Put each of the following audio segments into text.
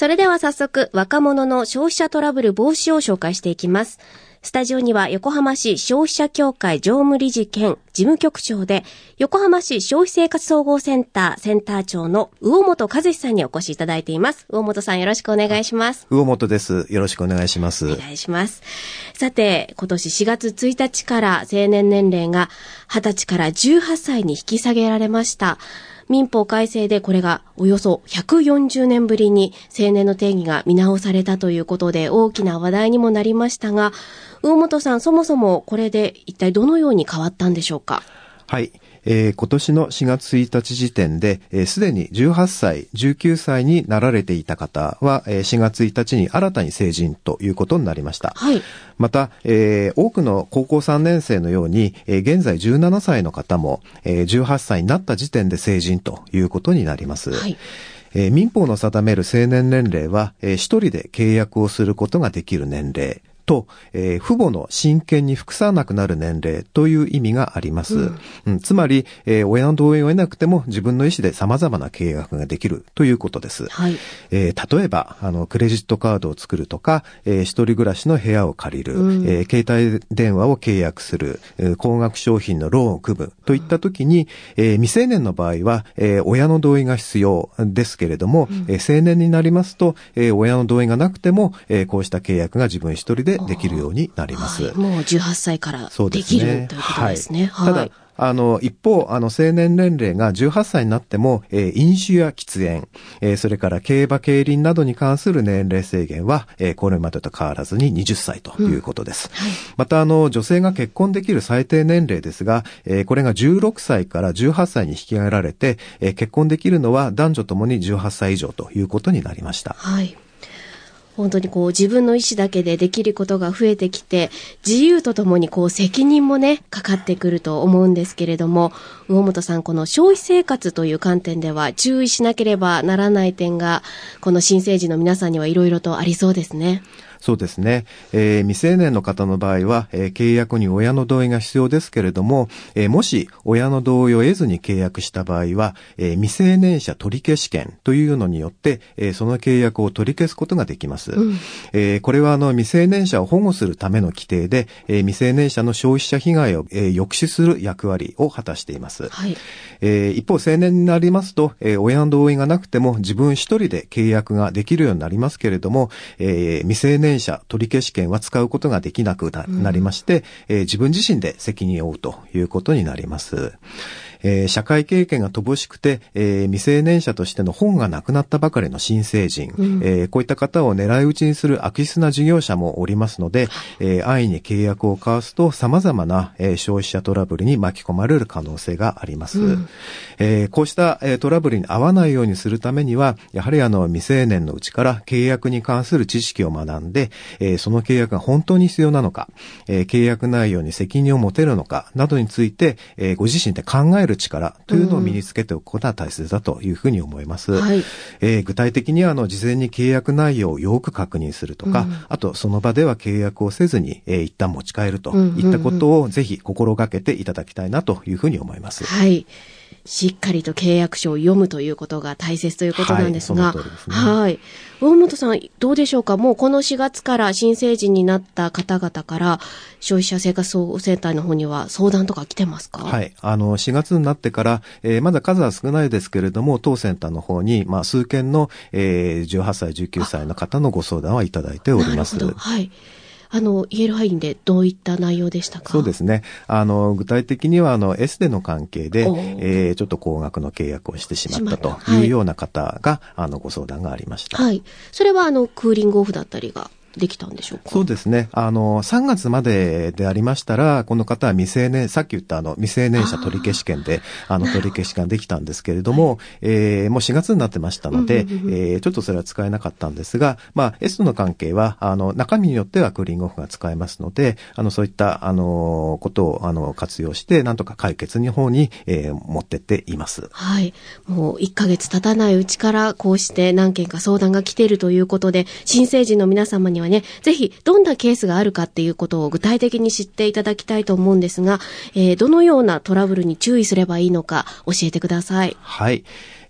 それでは早速、若者の消費者トラブル防止を紹介していきます。スタジオには横浜市消費者協会常務理事兼事務局長で、横浜市消費生活総合センターセンター長の魚本和志さんにお越しいただいています。魚本さんよろしくお願いします。魚本です。よろしくお願いします。お願いします。さて、今年4月1日から成年年齢が20歳から18歳に引き下げられました。民法改正でこれがおよそ140年ぶりに青年の定義が見直されたということで大きな話題にもなりましたが、魚本さん、そもそもこれで一体どのように変わったんでしょうか？はい。えー今年の4月1日時点で、えーすでに18歳、19歳になられていた方は、えー4月1日に新たに成人ということになりました。はい。また、えー多くの高校3年生のように、えー現在17歳の方も、えー18歳になった時点で成人ということになります。はい。えー民法の定める成年年齢は、えー一人で契約をすることができる年齢と、えー父母の親権に服さなくなる年齢という意味があります。うんつまり、えー親の同意を得なくても自分の意思で様々な契約ができるということです。はい。えー例えば、あの、クレジットカードを作るとか、えー一人暮らしの部屋を借りる、うんえー携帯電話を契約する、えー高額商品のローンを組むといった時に、えー未成年の場合は、えー親の同意が必要ですけれども、えー成年になりますと、えー親の同意がなくても、えーこうした契約が自分一人でできるようになります。はい。もう18歳からできですね。るということですね。はい。ただ、あの、一方、あの、成年年齢が18歳になっても、えー飲酒や喫煙、えーそれから競馬競輪などに関する年齢制限は、えーこれまでと変わらずに20歳ということです。また、あの、女性が結婚できる最低年齢ですが、えーこれが16歳から18歳に引き上げられて、えー結婚できるのは男女ともに18歳以上ということになりました。はい。本当にこう自分の意思だけでできることが増えてきて、自由とともにこう責任もね、かかってくると思うんですけれども、魚本さん、この消費生活という観点では注意しなければならない点が、この新生児の皆さんには色々とありそうですね。そうですね。えー未成年の方の場合は、えー契約に親の同意が必要ですけれども、えーもし親の同意を得ずに契約した場合は、えー未成年者取消権というのによって、えーその契約を取り消すことができます。えーこれはあの未成年者を保護するための規定で、えー未成年者の消費者被害を、えー抑止する役割を果たしています。はい。えー一方、成年になりますと、えー親の同意がなくても自分一人で契約ができるようになりますけれども、えー未成年者取消権は使うことができなくななりまして、えー自分自身で責任を負うということになります。えー社会経験が乏しくて、えー未成年者としての本がなくなったばかりの新成人、えーこういった方を狙い撃ちにする悪質な事業者もおりますので、えー安易に契約を交わすと様々な、えー消費者トラブルに巻き込まれる可能性があります。えーこうした、えートラブルに合わないようにするためには、やはりあの未成年のうちから契約に関する知識を学んで、えーその契約が本当に必要なのか、えー契約内容に責任を持てるのかなどについて、えーご自身で考える力というのを身につけておくことが大切だというふうに思います。はいえー具体的にはあの事前に契約内容をよく確認するとか、あとその場では契約をせずに、えー一旦持ち帰るといったことをぜひ心がけていただきたいなというふうに思います。はい。しっかりと契約書を読むということが大切ということなんですが、はいはい。大本さん、どうでしょうか？もうこの4月から新成人になった方々から、消費者生活総合センターの方には相談とか来てますか？はいい。あの、4月になってから、えーまだ数は少ないですけれども、当センターの方に、まあ、数件の、えー18歳、19歳の方のご相談はいただいております。なるほど。はい。あの、言える範囲でどういった内容でしたか？そうですね。あの、具体的には、あの、エステの関係でえーちょっと高額の契約をしてしまったとはいいうような方が、あの、ご相談がありました。はい。それはあの、クーリングオフだったりができたんでしょうか？そうですね。あの、3月まででありましたら、この方は未成年、さっき言ったあの、未成年者取消権で、あの、取り消しができたんですけれども、えーもう4月になってましたので、うんうんうんえーちょっとそれは使えなかったんですが、まあ、S との関係は、あの、中身によってはクーリングオフが使えますので、あの、そういった、あの、ことを、あの、活用して、なんとか解決の方に、えー持ってっています。はい。もう1ヶ月経たないうちからこうして何件か相談が来ているということで、新成人の皆様にはね、ぜひどんなケースがあるかっていうことを具体的に知っていただきたいと思うんですが、えーどのようなトラブルに注意すればいいのか教えてください。はい。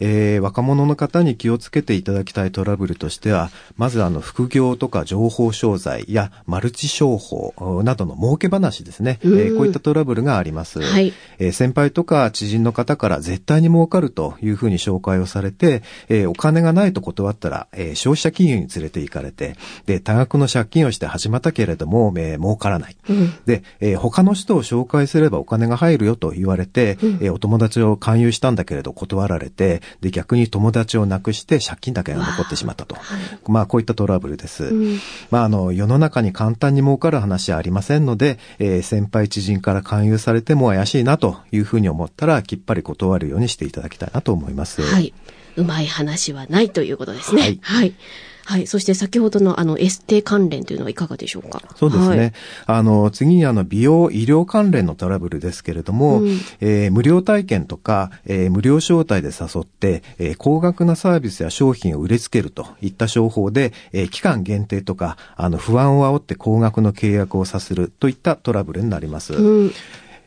えー、若者の方に気をつけていただきたいトラブルとしては、まずあの、副業とか情報商材やマルチ商法などの儲け話ですね。えー、こういったトラブルがあります。はい、えー、先輩とか知人の方から絶対に儲かるというふうに紹介をされて、えー、お金がないと断ったら、えー、消費者金融に連れて行かれて、で、多額の借金をして始まったけれども、えー、儲からない。うん、で、えー、他の人を紹介すればお金が入るよと言われて、うん、えー、お友達を勧誘したんだけれど断られて、で、逆に友達を亡くして借金だけが残ってしまったと。まあ、こういったトラブルです。うん、まあ、あの、世の中に簡単に儲かる話はありませんので、えー、先輩知人から勧誘されても怪しいなというふうに思ったら、きっぱり断るようにしていただきたいなと思います。はい。うまい話はないということですね。はい。はいはい。そして先ほどのあのエステ関連というのはいかがでしょうか？そうですね。はい、あの、次にあの美容医療関連のトラブルですけれども、うん、えー、無料体験とか、えー、無料招待で誘って、えー、高額なサービスや商品を売りつけるといった商法で、えー、期間限定とか、あの、不安を煽って高額の契約をさせるといったトラブルになります。うん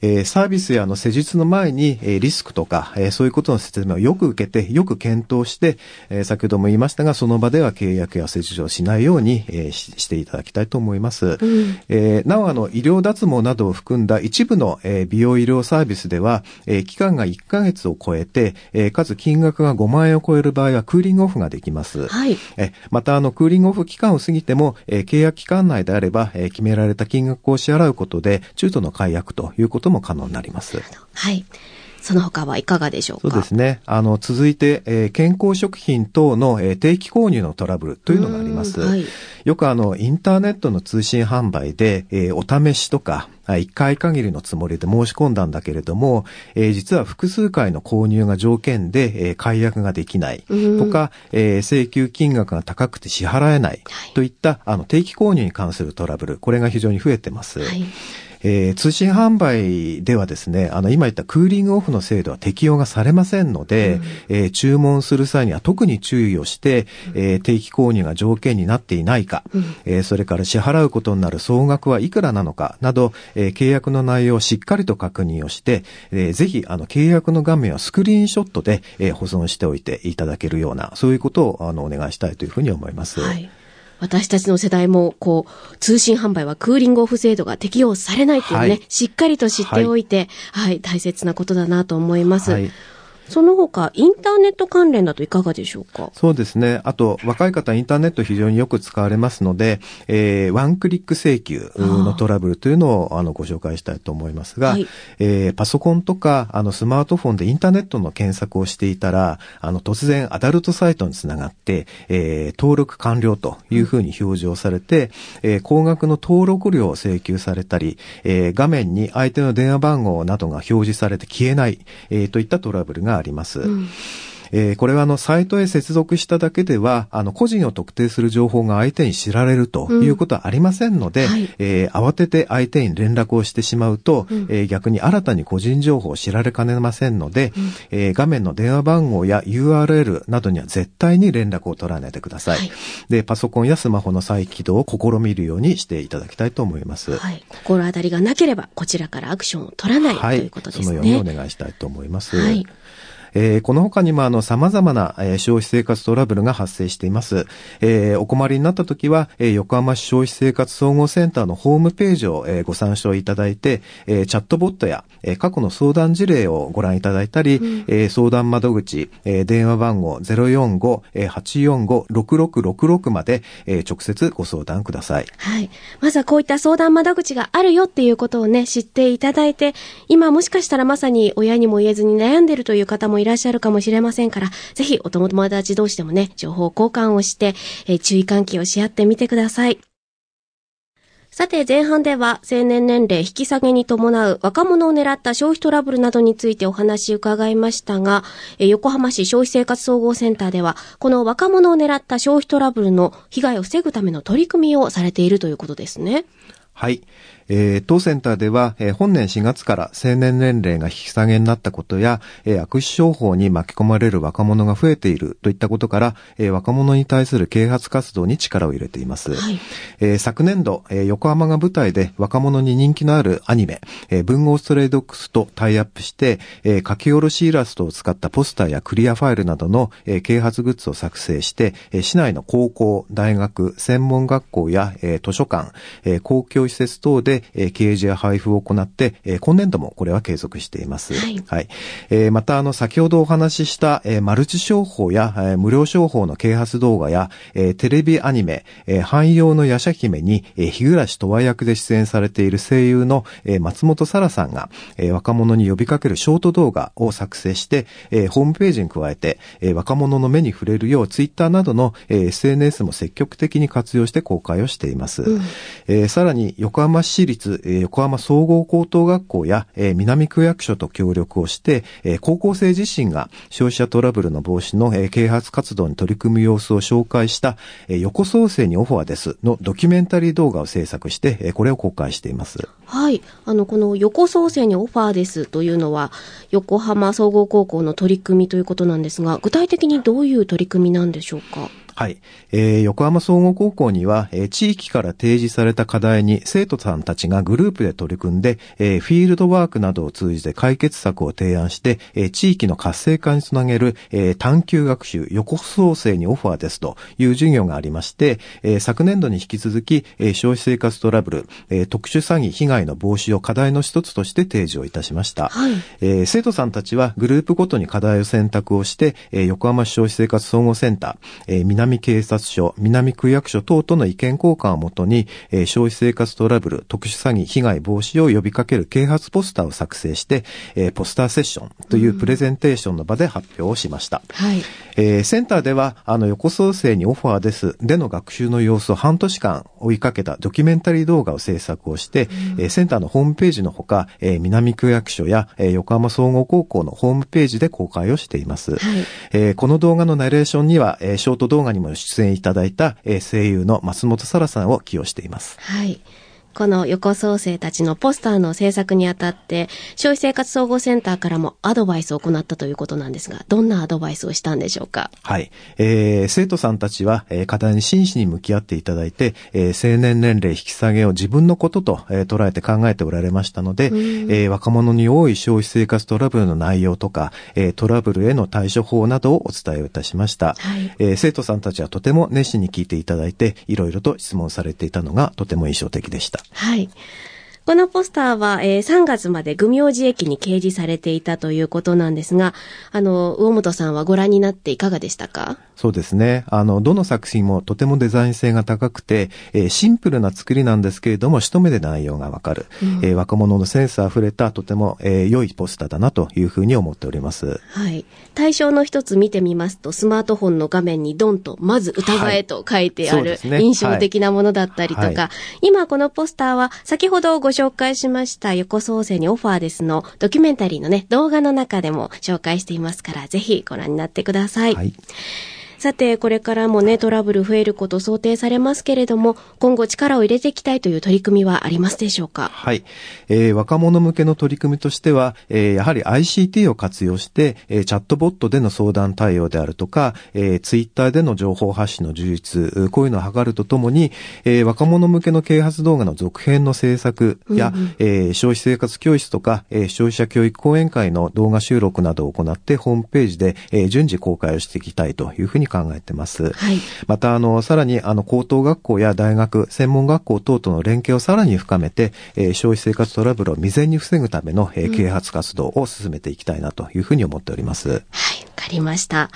えー、サービスやの施術の前に、えー、リスクとか、えー、そういうことの説明をよく受けて、よく検討して、えー、先ほども言いましたが、その場では契約や施術をしないように、えー、ししていただきたいと思います。うん、えー、なお、あの、医療脱毛などを含んだ一部の、えー、美容医療サービスでは、えー、期間が1ヶ月を超えて、えー、かつ金額が5万円を超える場合はクーリングオフができます。はい。えまた、あの、クーリングオフ期間を過ぎても、えー、契約期間内であれば、えー、決められた金額を支払うことで、中途の解約ということも可能になります。。はい。その他はいかがでしょうか？そうですね。あの、続いて、えー、健康食品等の、えー、定期購入のトラブルというのがあります。はい、よくあの、インターネットの通信販売で、えー、お試しとか、一回限りのつもりで申し込んだんだけれども、えー、実は複数回の購入が条件で、えー、解約ができないとか、えー、請求金額が高くて支払えないといった、はい、あの定期購入に関するトラブル、これが非常に増えてます。はいえー、通信販売ではですね、あの、今言ったクーリングオフの制度は適用がされませんので、うん、えー、注文する際には特に注意をして、えー、定期購入が条件になっていないか、うん、えー、それから支払うことになる総額はいくらなのかなど、えー、契約の内容をしっかりと確認をして、えー、ぜひ、あの、契約の画面をスクリーンショットで、えー、保存しておいていただけるような、そういうことを、あの、お願いしたいというふうに思います。はい私たちの世代も、こう、通信販売はクーリングオフ制度が適用されないっていうね、はい、しっかりと知っておいて、はい、はい、大切なことだなと思います。はいその他、インターネット関連だといかがでしょうか？そうですね。あと、若い方、インターネット非常によく使われますので、えー、ワンクリック請求のトラブルというのを、あの、ご紹介したいと思いますが、はい、えー、パソコンとか、あの、スマートフォンでインターネットの検索をしていたら、あの、突然、アダルトサイトにつながって、えー、登録完了というふうに表示をされて、うん、えー、高額の登録料を請求されたり、えー、画面に相手の電話番号などが表示されて消えない、えー、といったトラブルがあります。うんえー、これはあの、サイトへ接続しただけでは、あの、個人を特定する情報が相手に知られるということはありませんので、うんはい、えー、慌てて相手に連絡をしてしまうと、うん、えー、逆に新たに個人情報を知られかねませんので、うん、え画面の電話番号や URL などには絶対に連絡を取らないでください。はい、で、パソコンやスマホの再起動を試みるようにしていただきたいと思います。はい。心当たりがなければ、こちらからアクションを取らない、ということですね。そのようにお願いしたいと思います。はい。えー、この他にもあの様々な、えー、消費生活トラブルが発生しています。えー、お困りになった時は、えー、横浜市消費生活総合センターのホームページを、えー、ご参照いただいて、えー、チャットボットや、えー、過去の相談事例をご覧いただいたり、うん、えー、相談窓口、えー、電話番号045-845-6666まで、えー、直接ご相談ください。はい。まずはこういった相談窓口があるよっていうことをね、知っていただいて、今もしかしたらまさに親にも言えずに悩んでるという方もいいらっしゃるかもしれませんから、ぜひお友達同士でもね、情報交換をして、えー、注意喚起をし合ってみてください。さて前半では青年年齢引き下げに伴う若者を狙った消費トラブルなどについてお話伺いましたが、横浜市消費生活総合センターではこの若者を狙った消費トラブルの被害を防ぐための取り組みをされているということですね。はい。えー、当センターでは、えー、本年4月から成年年齢が引き下げになったことや、えー、悪質商法に巻き込まれる若者が増えているといったことから、えー、若者に対する啓発活動に力を入れています。はい、えー、昨年度、えー、横浜が舞台で若者に人気のあるアニメ、えー、文豪ストレイドックスとタイアップして、えー、書き下ろしイラストを使ったポスターやクリアファイルなどの、えー、啓発グッズを作成して、えー、市内の高校、大学、専門学校や、えー、図書館、えー、公共施設等で、えー、掲示や配布を行って、えー、今年度もこれは継続しています。はい。はい、えー、また、あの、先ほどお話しした、えー、マルチ商法や、えー、無料商法の啓発動画や、えー、テレビアニメ、えー、汎用の夜叉姫に、えー、日暮十和役で出演されている声優の、えー、松本沙羅さんが、えー、若者に呼びかけるショート動画を作成して、えー、ホームページに加えて、えー、若者の目に触れるよう、ツイッターなどの、えー、SNS も積極的に活用して公開をしています。うん、えー、さらに、横浜市立、横浜総合高等学校や、南区役所と協力をして、高校生自身が消費者トラブルの防止の、啓発活動に取り組む様子を紹介した、横創生にオファーですのドキュメンタリー動画を制作して、これを公開しています。はい。あの、この横創生にオファーですというのは、横浜総合高校の取り組みということなんですが、具体的にどういう取り組みなんでしょうか？はい。えー、横浜総合高校には、えー、地域から提示された課題に生徒さんたちがグループで取り組んで、えー、フィールドワークなどを通じて解決策を提案して、えー、地域の活性化につなげる、えー、探究学習横創生にオファーですという授業がありまして、えー、昨年度に引き続き、えー、消費生活トラブル、えー、特殊詐欺被害の防止を課題の一つとして提示をいたしました。はい、えー、生徒さんたちはグループごとに課題を選択をして、えー、横浜市消費生活総合センター、えー、南警察署、南区役所等との意見交換をもとに、えー、消費生活トラブル、特殊詐欺、被害防止を呼びかける啓発ポスターを作成して、えー、ポスターセッションというプレゼンテーションの場で発表をしました。はい。えー、センターでは、あの、横創生にオファーですでの学習の様子を半年間追いかけたドキュメンタリー動画を制作をして、うん、えー、センターのホームページのほか、えー、南区役所や、えー、横浜総合高校のホームページで公開をしています。はい、えー、この動画のナレーションには、えー、ショート動画にも出演いただいた、えー、声優の松本沙羅さんを起用しています。はい。この横創生たちのポスターの制作にあたって、消費生活総合センターからもアドバイスを行ったということなんですが、どんなアドバイスをしたんでしょうか？はい。えー、生徒さんたちは、えー、課題に真摯に向き合っていただいて、えー、成年年齢引き下げを自分のことと、えー、捉えて考えておられましたので、えー、若者に多い消費生活トラブルの内容とか、えー、トラブルへの対処法などをお伝えいたしました。はい、えー、生徒さんたちはとても熱心に聞いていただいて、いろいろと質問されていたのがとても印象的でした。はい。このポスターは、えー、3月まで組明寺駅に掲示されていたということなんですが、あの、魚本さんはご覧になっていかがでしたか？そうですね。あの、どの作品もとてもデザイン性が高くて、えー、シンプルな作りなんですけれども、一目で内容がわかる、うん、えー、若者のセンスあふれたとても、えー、良いポスターだなというふうに思っております。はい。対象の一つ見てみますと、スマートフォンの画面にドンと、まず疑えと書いてある、はい、印象的なものだったりとか、はいはい、今このポスターは先ほどご紹介しました横創生にオファーですのドキュメンタリーのね、動画の中でも紹介していますから、ぜひご覧になってください。はいさて、これからもね、トラブル増えること想定されますけれども、今後力を入れていきたいという取り組みはありますでしょうか？はい。えー、若者向けの取り組みとしては、えー、やはり ICT を活用して、えー、チャットボットでの相談対応であるとか、えー、ツイッターでの情報発信の充実、こういうのを図るとともに、えー、若者向けの啓発動画の続編の制作や、うんうん、えー、消費生活教室とか、えー、消費者教育講演会の動画収録などを行って、ホームページで、えー、順次公開をしていきたいというふうに考えてます。はい。また、あの、さらに、あの、高等学校や大学、専門学校等との連携をさらに深めて、えー、消費生活トラブルを未然に防ぐための、えー、啓発活動を進めていきたいなというふうに思っております。はい、わかりました。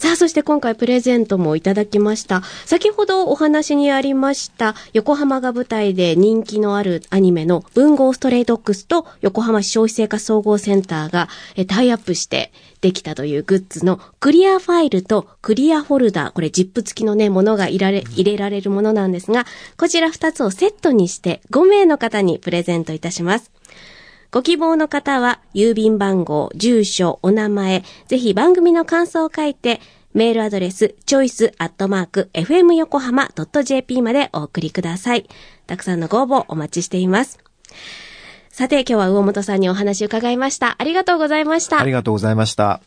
さあ、そして今回プレゼントもいただきました。先ほどお話にありました、横浜が舞台で人気のあるアニメの文豪ストレイドックスと横浜市消費生活総合センターがタイアップしてできたというグッズのクリアファイルとクリアフォルダー、これジップ付きのね、ものが入れ入れられるものなんですが、こちら2つをセットにして5名の方にプレゼントいたします。ご希望の方は、郵便番号、住所、お名前、ぜひ番組の感想を書いて、メールアドレス、choice.fmyokohama.jp までお送りください。たくさんのご応募お待ちしています。さて、今日は魚本さんにお話を伺いました。ありがとうございました。ありがとうございました。